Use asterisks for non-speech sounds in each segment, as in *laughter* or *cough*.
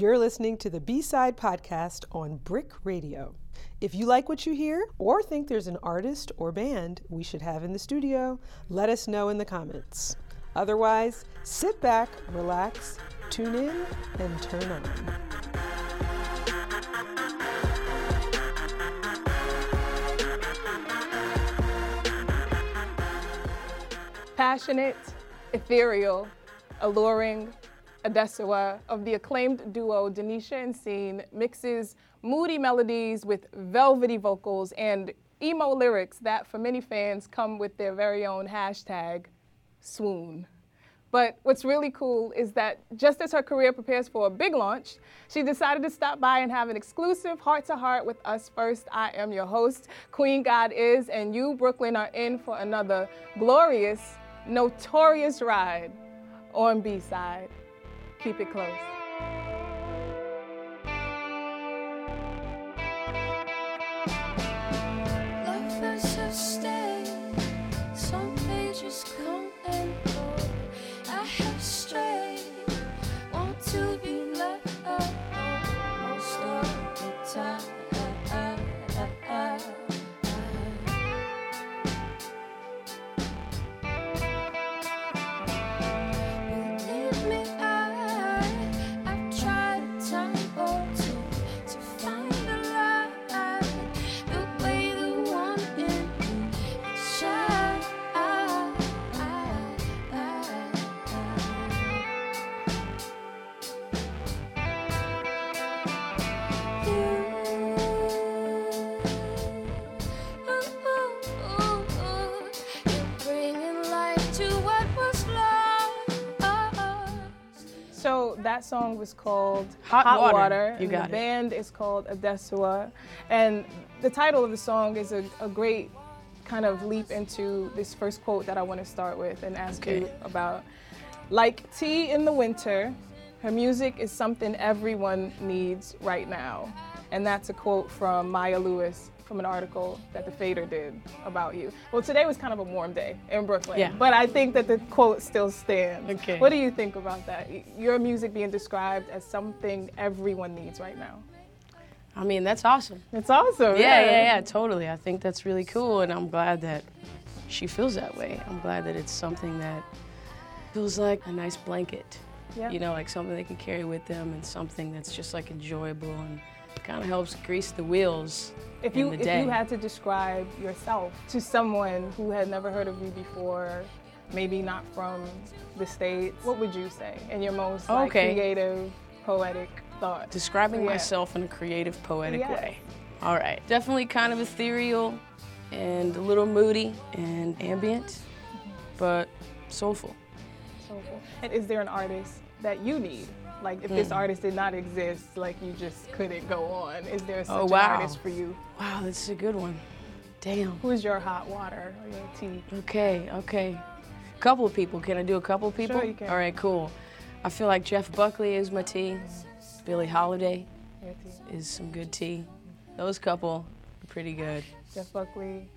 You're listening to the B Side Podcast on BRIC Radio. If you like what you hear or think there's an artist or band we should have in the studio, let us know in the comments. Otherwise, sit back, relax, tune in, and turn on. Passionate, ethereal, alluring, Adesewa of the acclaimed duo Denitia and Sene mixes moody melodies with velvety vocals and emo lyrics that, for many fans, come with their very own hashtag, swoon. But what's really cool is that just as her career prepares for a big launch, she decided to stop by and have an exclusive heart to heart with us first. I am your host, Queen GodIs, and you, Brooklyn, are in for another glorious, notorious ride on B side. Keep it close. That song was called Hot Water. You and got the it. band is called Adesewa. And the title of the song is a, a great kind of leap into this first quote that I want to start with and ask you about. Like tea in the winter, her music is something everyone needs right now. And that's a quote from Maya Lewis from an article that the Fader did about you. Well, today was kind of a warm day in Brooklyn, Yeah. but I think that the quote still stands. Okay. What do you think about that? Your music being described as something everyone needs right now. I mean, that's awesome. It's awesome. Yeah, yeah, yeah, totally. I think that's really cool, and I'm glad that she feels that way. I'm glad that it's something that feels like a nice blanket. Yeah. You know, like something they can carry with them, and something that's just like enjoyable and kind of helps grease the wheels If in you if you had to describe yourself to someone who had never heard of you before, maybe not from the states, what would you say in your most like, Okay. creative, poetic thought? Describing Yeah. myself in a creative, poetic Yes. way. All right. Definitely kind of ethereal and a little moody and ambient, mm-hmm. but soulful. Soulful. And is there an artist that you need? Like if this Hmm. artist did not exist, like you just couldn't go on. Is there such Oh, an artist for you? Wow, that's a good one. Damn. Who is your hot water or your tea? Okay, okay. Couple of people. Can I do a couple of people? Sure you can. All right, cool. I feel like Jeff Buckley is my tea. Billie Holiday is some good tea. Those couple are pretty good. Jeff Buckley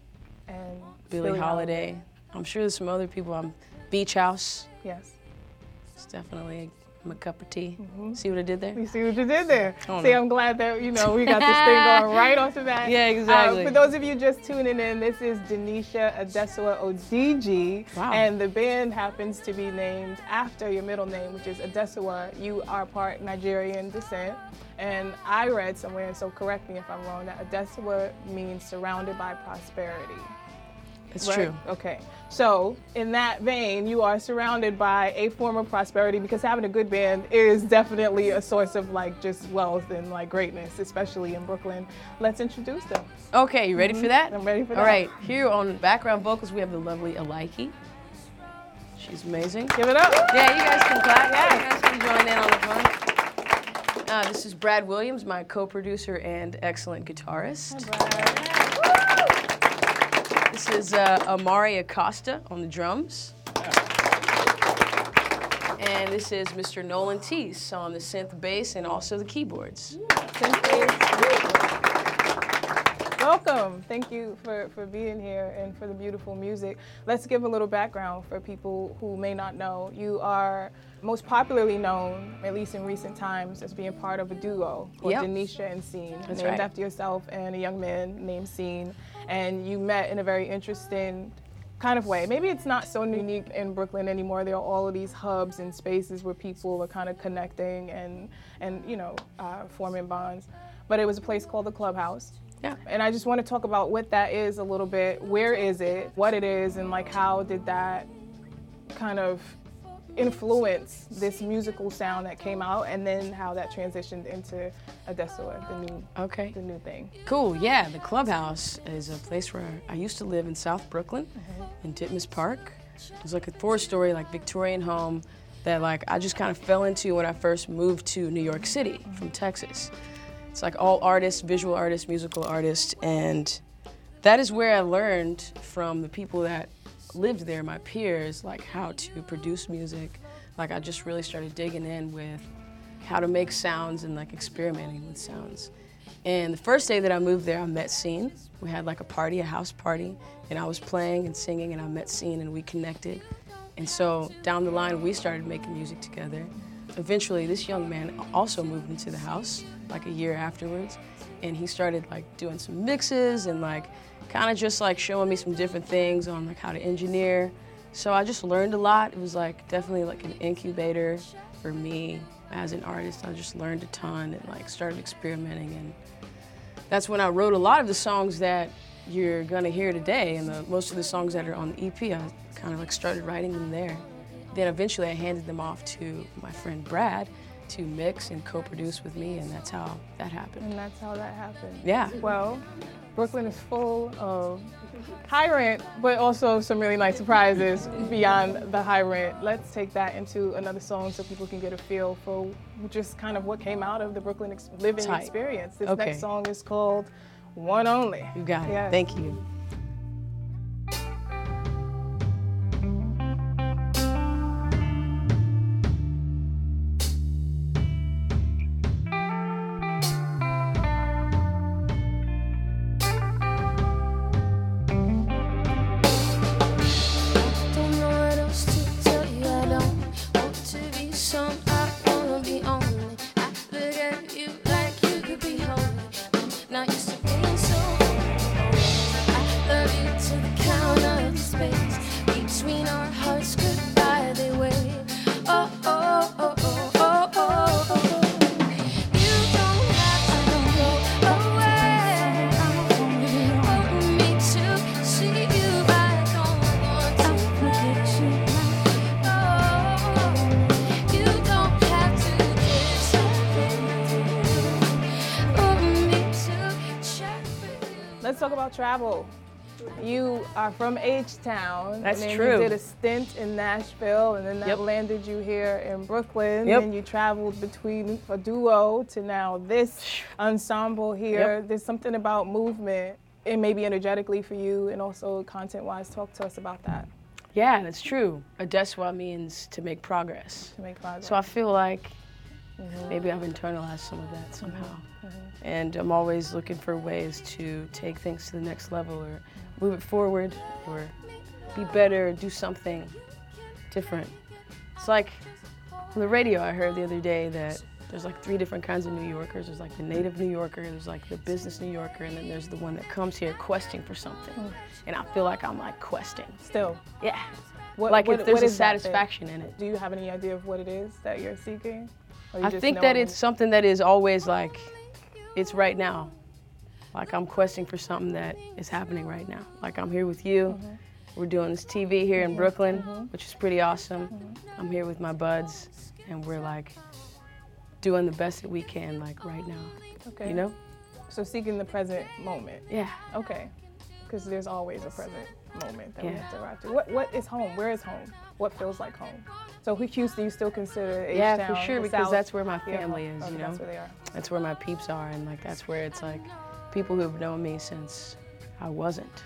and Billie, Holiday. I'm sure there's some other people. I'm Beach House. Yes. It's definitely my cup of tea. See what I did there? You see what you did there. Oh, see, no. I'm glad that you know we got this thing *laughs* going right off the bat. Yeah, Uh, exactly. for those of you just tuning in, this is Denitia Adesewa Odigie, Wow. and the band happens to be named after your middle name, which is Adesewa. You are part Nigerian descent, and I read somewhere, so correct me if I'm wrong, that Adesewa means surrounded by prosperity. It's Right? true. Okay. So, in that vein, you are surrounded by a form of prosperity because having a good band is definitely a source of like just wealth and like greatness, especially in Brooklyn. Let's introduce them. Okay, you ready for that? Mm-hmm. I'm ready for All that. right, here on background vocals, we have the lovely Alaiki. She's amazing. Give it up. Yeah, you guys can clap. Yeah, you guys can join in on the fun. Uh, this is Brad Williams, my co-producer and excellent guitarist. This is uh, Amari Acosta on the drums. And this is Mr. Nolan Teese on the synth bass and also the keyboards. Welcome. Thank you for, for being here and for the beautiful music. Let's give a little background for people who may not know. You are most popularly known, at least in recent times, as being part of a duo called Yep. Denitia and Sene, That's named right. after yourself and a young man named Sene. And you met in a very interesting kind of way. Maybe it's not so unique in Brooklyn anymore. There are all of these hubs and spaces where people are kind of connecting and, and you know, uh, forming bonds. But it was a place called the Clubhouse. Yeah. And I just want to talk about what that is a little bit. Where is it? What it is, and like how did that kind of influence this musical sound that came out, and then how that transitioned into Adesewa, the new, Okay. the new thing. Cool. Yeah, the clubhouse is a place where I used to live in South Brooklyn, mm-hmm. in Ditmas Park. It was like a four-story, like Victorian home that like I just kind of fell into when I first moved to New York City from mm-hmm. Texas. It's like all artists, visual artists, musical artists, and that is where I learned from the people that lived there, my peers, like how to produce music. Like I just really started digging in with how to make sounds and like experimenting with sounds. And the first day that I moved there, I met Sene. We had like a party, a house party, and I was playing and singing, and I met Sene, and we connected. And so down the line, we started making music together. Eventually, this young man also moved into the house like a year afterwards, and he started like doing some mixes and like kind of just like showing me some different things on like how to engineer. So I just learned a lot. It was like definitely like an incubator for me as an artist. I just learned a ton and like started experimenting and that's when I wrote a lot of the songs that you're gonna hear today and the, most of the songs that are on the EP I kind of like started writing them there. Then eventually I handed them off to my friend Brad to mix and co-produce with me and that's how that happened. And that's how that happened. Yeah. Well, Brooklyn is full of high rent, but also some really nice surprises beyond the high rent. Let's take that into another song so people can get a feel for just kind of what came out of the Brooklyn ex- living Tight. experience. This Okay. next song is called One Only. You got it. Yes. Thank you. Not used to about travel. You are from H Town. That's and then true. You did a stint in Nashville, and then that Yep. landed you here in Brooklyn. Yep. And you traveled between a duo to now this ensemble here. Yep. There's something about movement, and maybe energetically for you, and also content-wise. Talk to us about that Yeah, that's true. Adesewa means to make progress. to make progress. So I feel like Mm-hmm. maybe I've internalized some of that somehow. Mm-hmm. Mm-hmm. And I'm always looking for ways to take things to the next level or move it forward or be better or do something different. It's like on the radio I heard the other day that there's like three different kinds of New Yorkers. There's like the native New Yorker, there's like the business New Yorker, and then there's the one that comes here questing for something. Mm. And I feel like I'm like questing. Still, Yeah. what, like what- if there's what a is that thing? satisfaction in it. Do you have any idea of what it is that you're seeking? I think that it's something that is always like, it's right now. Like I'm questing for something that is happening right now. Like I'm here with you. Mm-hmm. We're doing this TV here in Brooklyn, which is pretty awesome. Mm-hmm. I'm here with my buds, and we're like doing the best that we can, like right now. Okay. You know? So seeking the present moment. Yeah. Okay. Because there's always a present moment that we Yeah. have to arrive to. What What is home? Where is home? What feels like home? So who Houston you still consider H-Town? Yeah, for sure, because South? that's where my Yeah, family is, okay, you know? That's where they are. That's where my peeps are, and like that's where it's like people who've known me since I wasn't.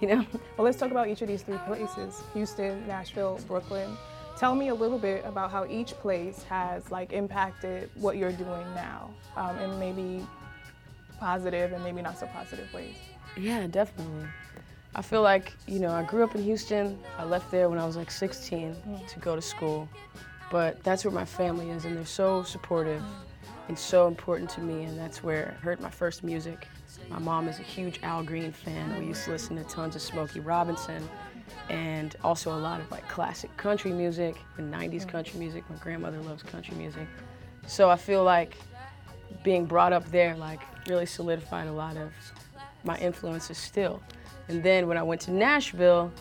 You know? *laughs* Well, let's talk about each of these three places: Houston, Nashville, Brooklyn. Tell me a little bit about how each place has like impacted what you're doing now, um, and maybe positive and maybe not so positive ways. Yeah, definitely. I feel like, you know, I grew up in Houston. I left there when I was like 16 mm. to go to school. But that's where my family is, and they're so supportive mm. and so important to me. And that's where I heard my first music. My mom is a huge Al Green fan. We used to listen to tons of Smokey Robinson and also a lot of like classic country music and 90s mm. country music. My grandmother loves country music. So I feel like being brought up there like really solidified a lot of my influences still. And then when I went to Nashville,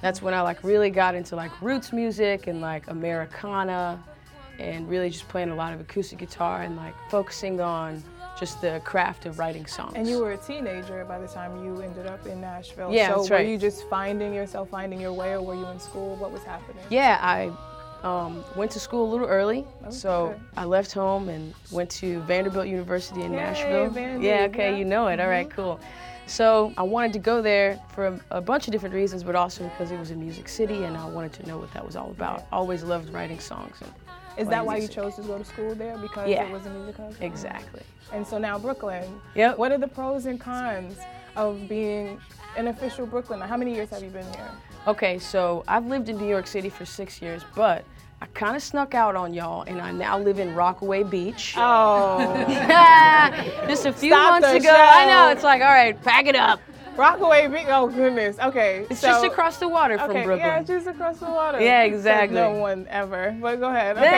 that's when I like really got into like roots music and like Americana and really just playing a lot of acoustic guitar and like focusing on just the craft of writing songs. And you were a teenager by the time you ended up in Nashville. Yeah, so that's were you just finding yourself, finding your way, or were you in school? What was happening? Yeah, I um, went to school a little early, so Okay. I left home and went to Vanderbilt University in Yay, Nashville. Vandy, yeah, okay, yeah. you know it. All right, cool. So I wanted to go there for a, bunch of different reasons, but also because it was in Music City and I wanted to know what that was all about. Always loved writing songs. And Is that why you chose to go to school there? Because Yeah. it was a music hub? Exactly. And so now Brooklyn. Yep. What are the pros and cons of being an official Brooklyner? How many years have you been here? Okay, so I've lived in New York City for six years, but I kind of snuck out on y'all, and I now live in Rockaway Beach. Oh, *laughs* Just a few Stop months ago. I know, it's like, all right, pack it up. Rockaway Beach. Oh goodness. Okay. It's so, just across the water from Okay, Brooklyn. yeah, just across the water. Yeah, exactly. No one ever. But go ahead. *laughs*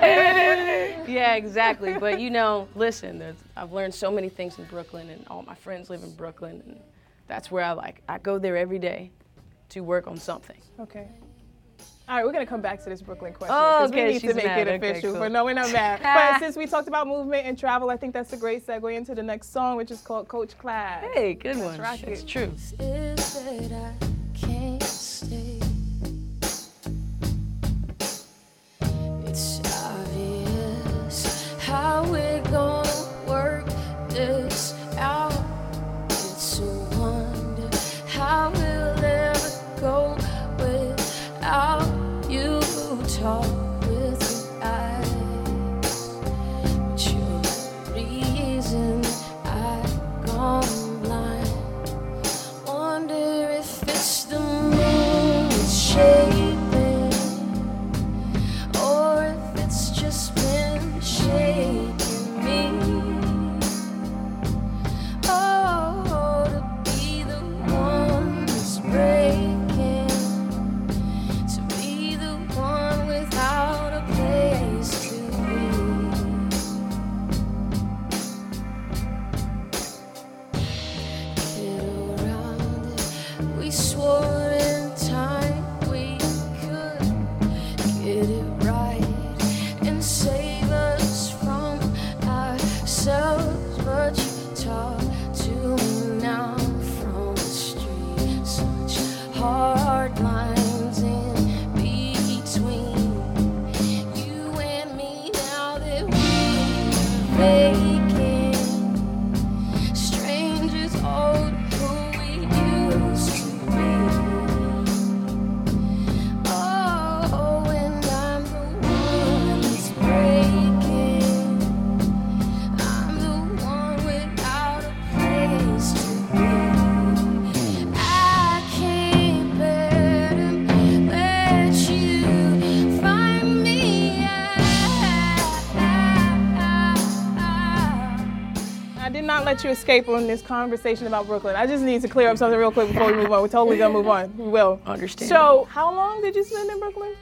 Okay. *laughs* yeah, exactly. But you know, listen, I've learned so many things in Brooklyn, and all my friends live in Brooklyn, and that's where I like. I go there every day to work on something. okay. All right, we're gonna come back to this Brooklyn question Oh, we need to make mad. it Okay, official. cool. But no, we're not mad. *laughs* but since we talked about movement and travel, I think that's a great segue into the next song, which is called Coach Class. Hey, good one. rock It's it. true. is that I can't stay. It's obvious how we're Talk did not let you escape on this conversation about Brooklyn. I just need to clear up something real quick before we move on. We're totally gonna move on. We will. Understand. So, how long did you spend in Brooklyn?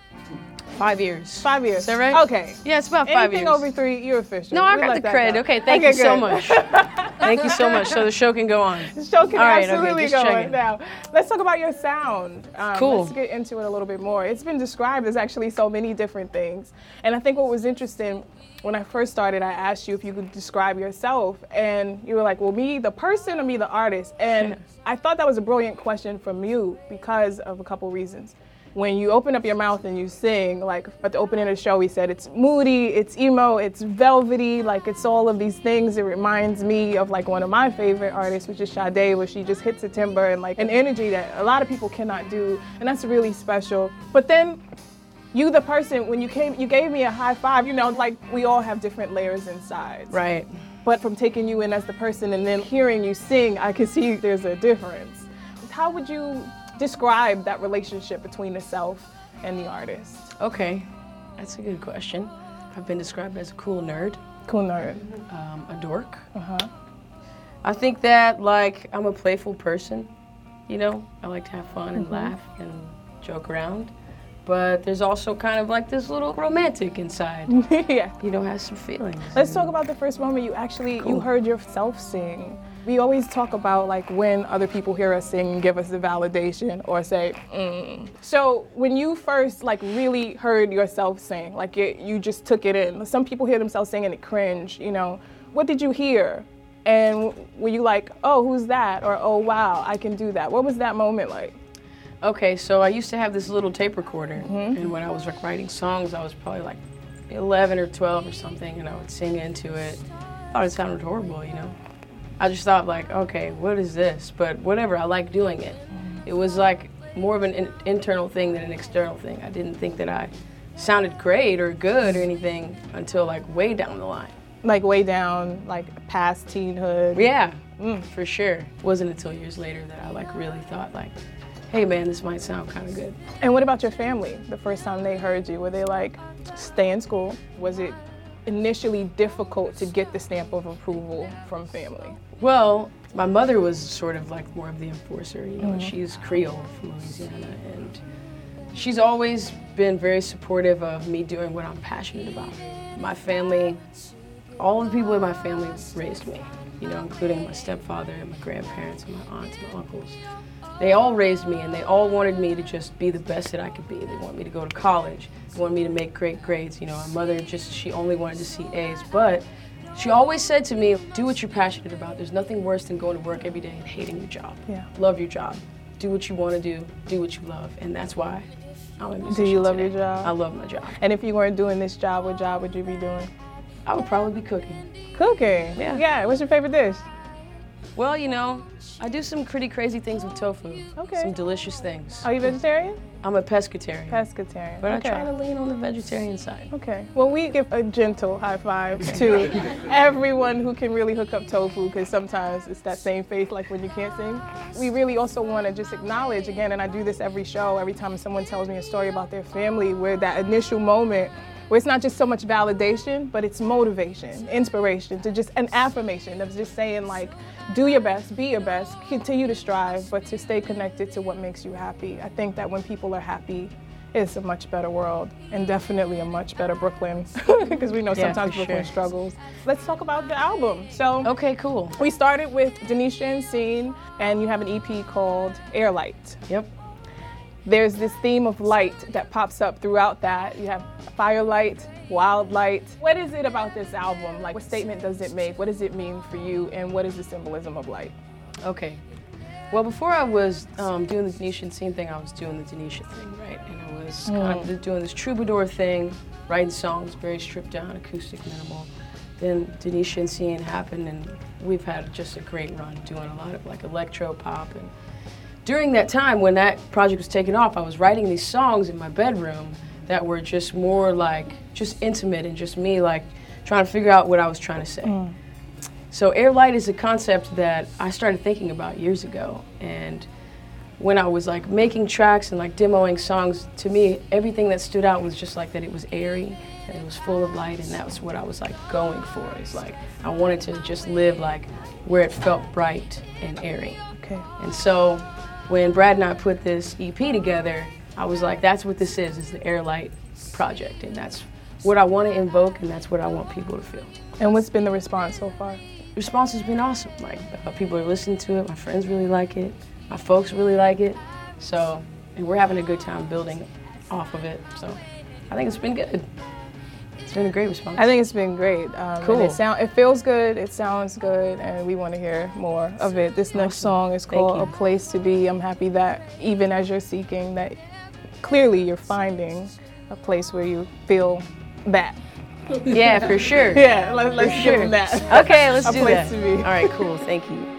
Five years. Five years. Is that right? Okay. Yeah, it's about five Anything years. over three, you're official. no, I We got let the that credit. go. Okay, thank Okay, you so much. *laughs* thank you so much. So the show can go on. The show can All right, absolutely just go on now. Let's talk about your sound. Um, Cool. Let's get into it a little bit more. It's been described as actually so many different things. And I think what was interesting when I first started, I asked you if you could describe yourself. And you were like, well, me, the person, or me, the artist? And I thought that was a brilliant question from you because of a couple reasons. When you open up your mouth and you sing, like at the opening of the show, we said it's moody, it's emo, it's velvety, like it's all of these things. It reminds me of like one of my favorite artists, which is Sade, where she just hits a timbre and like an energy that a lot of people cannot do, and that's really special. But then you the person when you came you gave me a high five you know like we all have different layers inside Right. but from taking you in as the person and then hearing you sing i can see there's a difference how would you describe that relationship between the self and the artist Okay. That's a good question. I've been described as a cool nerd, cool nerd um, a dork. uh-huh I think that like I'm a playful person, you know. I like to have fun and Mhm. laugh and joke around. But there's also kind of like this little romantic inside. *laughs* yeah You know, has some feelings. let's talk about the first moment you actually you heard yourself sing we always talk about like when other people hear us sing and give us the validation or say mm. so when you first like really heard yourself sing like it, you just took it in some people hear themselves sing and they cringe you know what did you hear and were you like oh who's that or oh wow i can do that what was that moment like Okay, so I used to have this little tape recorder, Mm-hmm. and when I was like writing songs, I was probably like 11 or 12 or something, and I would sing into it. I thought it sounded horrible, you know. I just thought like, okay, what is this? But whatever, I like doing it. It was like more of an in- internal thing than an external thing. I didn't think that I sounded great or good or anything until like way down the line. like way down like past teenhood Yeah, Mm. for sure. Wasn't until years later that I like really thought like, hey man, this might sound kind of good. And what about your family? The first time they heard you, were they like, stay in school? Was it initially difficult to get the stamp of approval from family? Well, my mother was sort of like more of the enforcer, you know, mm-hmm. she's Creole from Louisiana, and she's always been very supportive of me doing what I'm passionate about. My family, all the people in my family raised me, you know, including my stepfather and my grandparents and my aunts, my uncles. They all raised me and they all wanted me to just be the best that I could be. They want me to go to college. They wanted me to make great grades. You know, my mother just, she only wanted to see A's. But she always said to me, do what you're passionate about. There's nothing worse than going to work every day and hating your job. Yeah. Love your job. Do what you want to do. Do what you love. And that's why I'm a musician Do you love today. your job? I love my job. And if you weren't doing this job, what job would you be doing? I would probably be cooking. Cooking. Yeah. Yeah. What's your favorite dish? Well, you know, I do some pretty crazy things with tofu. Okay. Some delicious things. Are you vegetarian? I'm a pescatarian. Pescatarian. but okay. I try to lean on the vegetarian side. Okay. Well, we give a gentle high five to *laughs* everyone who can really hook up tofu because sometimes it's that same face like when you can't sing. We really also want to just acknowledge again, and I do this every show, every time someone tells me a story about their family, where that initial moment where it's not just so much validation, but it's motivation, inspiration, to just an affirmation of just saying like, do your best, be your best, continue to strive, but to stay connected to what makes you happy. I think that when people are happy, it's a much better world and definitely a much better Brooklyn *laughs* because we know Yeah, sometimes Brooklyn sure. struggles. Let's talk about the album. So Okay, cool. we started with Denitia and Sene, and you have an EP called Airlight. Yep. There's this theme of light that pops up throughout that. You have firelight, wild light. What is it about this album? Like, what statement does it make? What does it mean for you? And what is the symbolism of light? Okay. Well, before I was um, doing the Denitia Sene thing, I was doing the Denitia thing, right? And I was kind of doing this troubadour thing, writing songs, very stripped down, acoustic, minimal. Then Denitia and Sene happened, and we've had just a great run doing a lot of like electro pop. And during that time, when that project was taking off, I was writing these songs in my bedroom that were just more like just intimate and just me like trying to figure out what I was trying to say. Mm. So air light is a concept that I started thinking about years ago, and when I was like making tracks and like demoing songs, to me everything that stood out was just like that it was airy and it was full of light, and that was what I was like going for. It's like I wanted to just live like where it felt bright and airy. Okay. And so when Brad and I put this EP together, I was like, that's what this is, is the Airlight project. And that's what I want to invoke and that's what I want people to feel. And what's been the response so far? response has been awesome. Like uh, people are listening to it. My friends really like it. My folks really like it. So, and we're having a good time building off of it. So, I think it's been good. It's been a great response. I think it's been great. Um, Cool. It sound it feels good. It sounds good, and we want to hear more of it. This next Awesome. song is called "A Place to Be." I'm happy that even as you're seeking, that clearly you're finding a place where you feel that. yeah, for sure. *laughs* Yeah, let, let's For give sure. them that. Okay, let's *laughs* A do place that. to be. All right, cool. Thank you.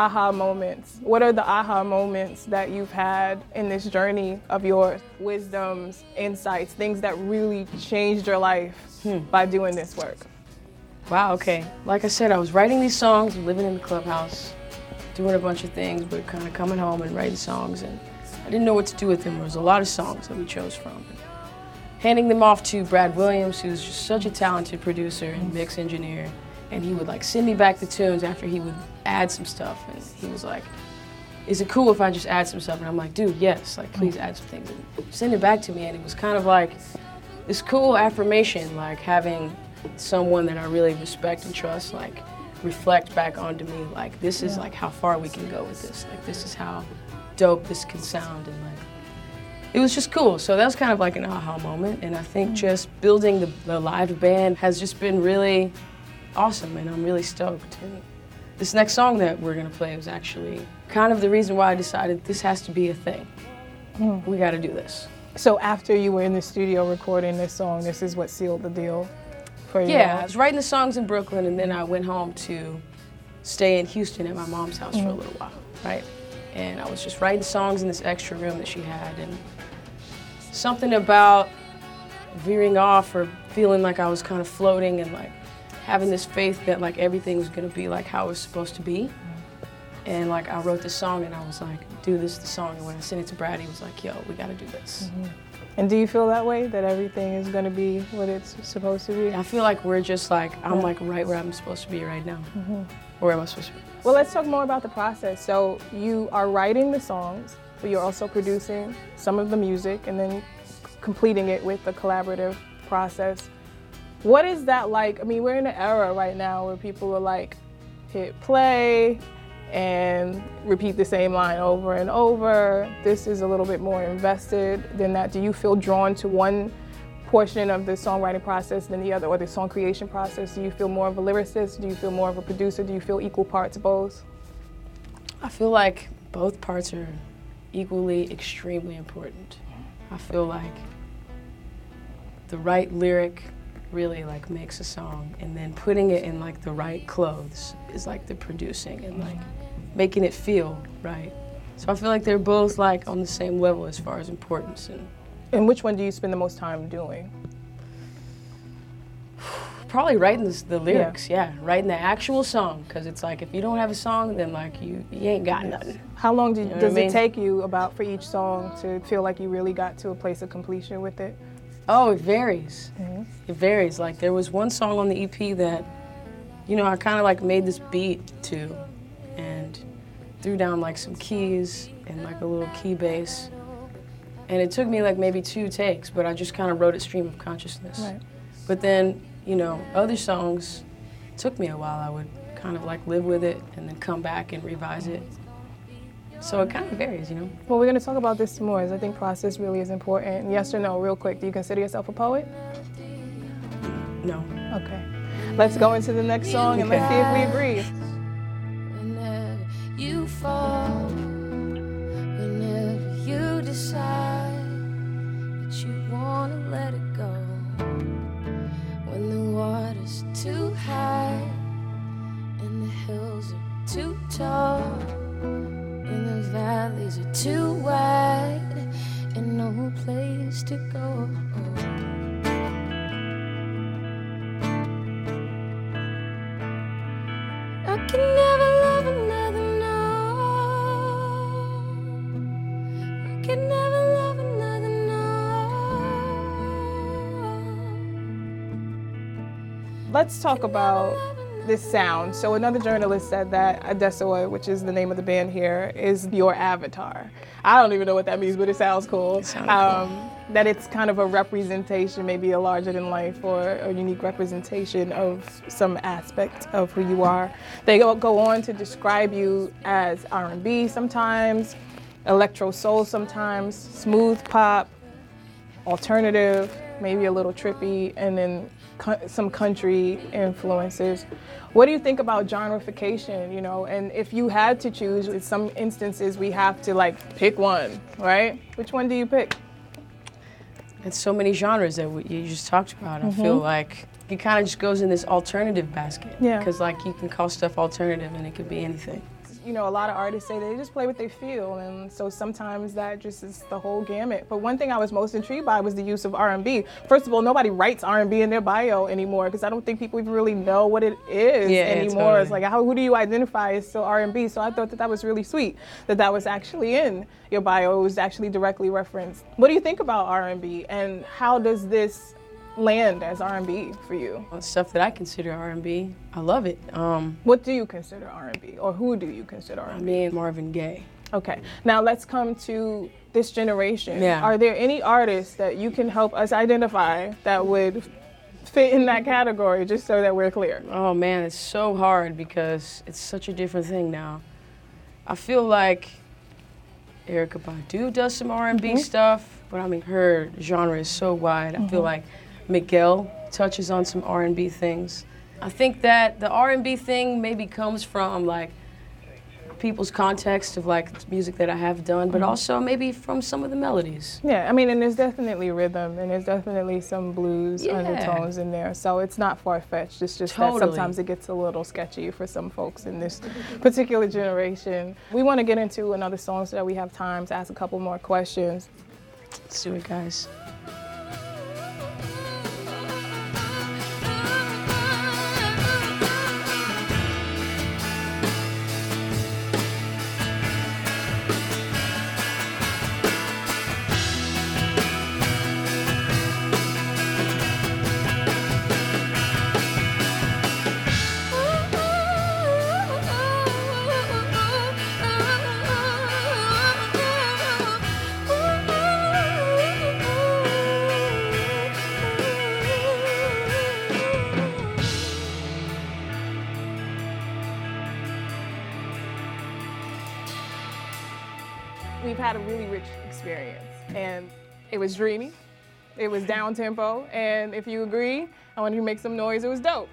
Aha moments. What are the aha moments that you've had in this journey of yours? Wisdoms, insights, things that really changed your life hmm. by doing this work. Wow, okay. Like I said, I was writing these songs, living in the clubhouse, doing a bunch of things, but kind of coming home and writing songs, and I didn't know what to do with them. There was a lot of songs that we chose from. Handing them off to Brad Williams, who's just such a talented producer and mix engineer, and he would like send me back the tunes after he would add some stuff, and he was like, "Is it cool if I just add some stuff?" And I'm like, "Dude, yes, like please add some things." And send it back to me, and it was kind of like this cool affirmation, like having someone that I really respect and trust, like reflect back onto me, like this is like how far we can go with this, like this is how dope this can sound, and like it was just cool. So that was kind of like an aha moment, and I think mm. just building the, the live band has just been really awesome, and I'm really stoked. And this next song that we're gonna play was actually kind of the reason why I decided this has to be a thing. Hmm. We got to do this. So after you were in the studio recording this song, this is what sealed the deal for you. Yeah, I was writing the songs in Brooklyn, and then I went home to stay in Houston at my mom's house for a hmm. little while, right? And I was just writing songs in this extra room that she had, and something about veering off or feeling like I was kind of floating and like having this faith that like everything was gonna be like how it was supposed to be. And like I wrote this song, and I was like, do this the song." And when I sent it to Brad, he was like, "Yo, we gotta do this." Mm-hmm. And do you feel that way that everything is going to be what it's supposed to be? I feel like we're just like I'm like right where I'm supposed to be right now. Mm-hmm. Where am I supposed to be? Well, let's talk more about the process. So you are writing the songs, but you're also producing some of the music and then completing it with the collaborative process. What is that like? I mean, we're in an era right now where people are like, hit play and repeat the same line over and over. This is a little bit more invested than that. Do you feel drawn to one portion of the songwriting process than the other, or the song creation process? Do you feel more of a lyricist? Do you feel more of a producer? Do you feel equal parts both? I feel like both parts are equally extremely important. I feel like the right lyric really like makes a song and then putting it in like the right clothes is like the producing and like making it feel right. So I feel like they're both like on the same level as far as importance and And which one do you spend the most time doing? probably writing the, the lyrics, yeah. writing the actual song because it's like if you don't have a song then like you, you ain't got nothing. How long do, know what I does mean? it take you about for each song to feel like you really got to a place of completion with it? Oh, it varies. Mm-hmm. It varies. Like there was one song on the EP that, you know, I kind of like made this beat to, and threw down like some keys and like a little key bass, and it took me like maybe two takes, but I just kind of wrote it stream of consciousness. Right. But then, you know, other songs took me a while. I would kind of like live with it and then come back and revise it. So it kind of varies, you know. Well, we're going to talk about this more. As I think process really is important. Yes or no, real quick. Do you consider yourself a poet? No. Okay. Let's go into the next song and let's see if we agree. Let's talk about this sound. So another journalist said that Adesewa, which is the name of the band here, is your avatar. I don't even know what that means, but it sounds cool. sounded Um, that it's kind of a representation, maybe a larger than life or a unique representation of some aspect of who you are. They go, go on to describe you as R&B sometimes, electro soul sometimes, smooth pop, alternative, maybe a little trippy, and then some country influences. What do you think about genreification? You know, and if you had to choose, in some instances we have to like pick one, right? Which one do you pick? It's so many genres that we, you just talked about. I feel mm-hmm. like it kind of just goes in this alternative basket. Yeah. Because like you can call stuff alternative and it could be anything. You know, a lot of artists say they just play what they feel, and so sometimes that just is the whole gamut. But one thing I was most intrigued by was the use of R&B. First of all, nobody writes R&B in their bio anymore because I don't think people even really know what it is Yeah, anymore. It's like, how who do you identify as still R&B? So I thought that that was really sweet that that was actually in your bio. It was actually directly referenced. What do you think about R&B, and how does this land as R&B for you? Stuff that I consider R&B, I love it. Um, What do you consider R&B, or who do you consider R&B? mean Marvin Gaye. Okay, now let's come to this generation. Yeah. Are there any artists that you can help us identify that would fit in that category, just so that we're clear? Oh man, it's so hard because it's such a different thing now. I feel like Erykah Badu does some R&B stuff, but I mean her genre is so wide. I feel like Miguel touches on some R&B things. I think that the R&B thing maybe comes from like people's context of like music that I have done, but mm-hmm. also maybe from some of the melodies. Yeah, I mean, and there's definitely rhythm, and there's definitely some blues Yeah. undertones in there. So it's not far fetched. It's just Totally. that sometimes it gets a little sketchy for some folks in this *laughs* particular generation. We want to get into another song so that we have time to ask a couple more questions. Let's do it, guys. Had a really rich experience, and it was dreamy, it was down tempo, and if you agree, I want you to make some noise. It was dope.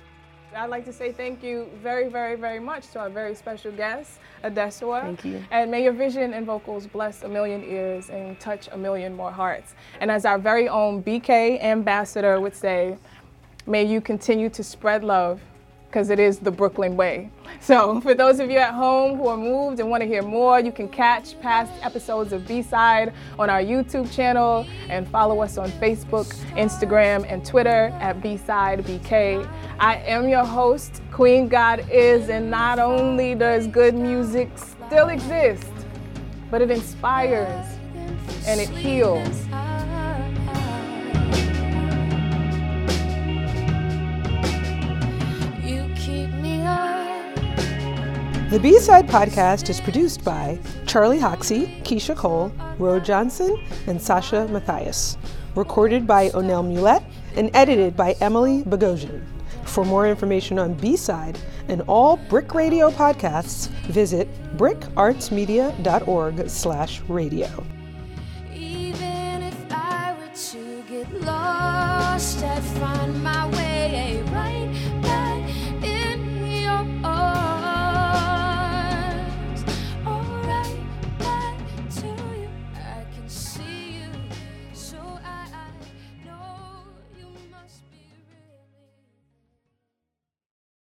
I'd like to say thank you very, very, very much to our very special guest, Adesewa. Thank you. And may your vision and vocals bless a million ears and touch a million more hearts. And as our very own BK ambassador would say, may you continue to spread love because it is the Brooklyn way. So, *laughs* for those of you at home who are moved and want to hear more, you can catch past episodes of B Side on our YouTube channel and follow us on Facebook, Instagram, and Twitter at B Side BK. I am your host, Queen GodIs, and not only does good music still exist, but it inspires and it heals. The B Side Podcast is produced by Charlie Hoxie, Keisha Cole, Ro Johnson, and Sasha Matthias. Recorded by Onel Mulette and edited by Emily Bogosian. For more information on B Side and all BRIC Radio podcasts, visit bricartsmedia.org slash radio. Even if I were to get lost, I'd find my way.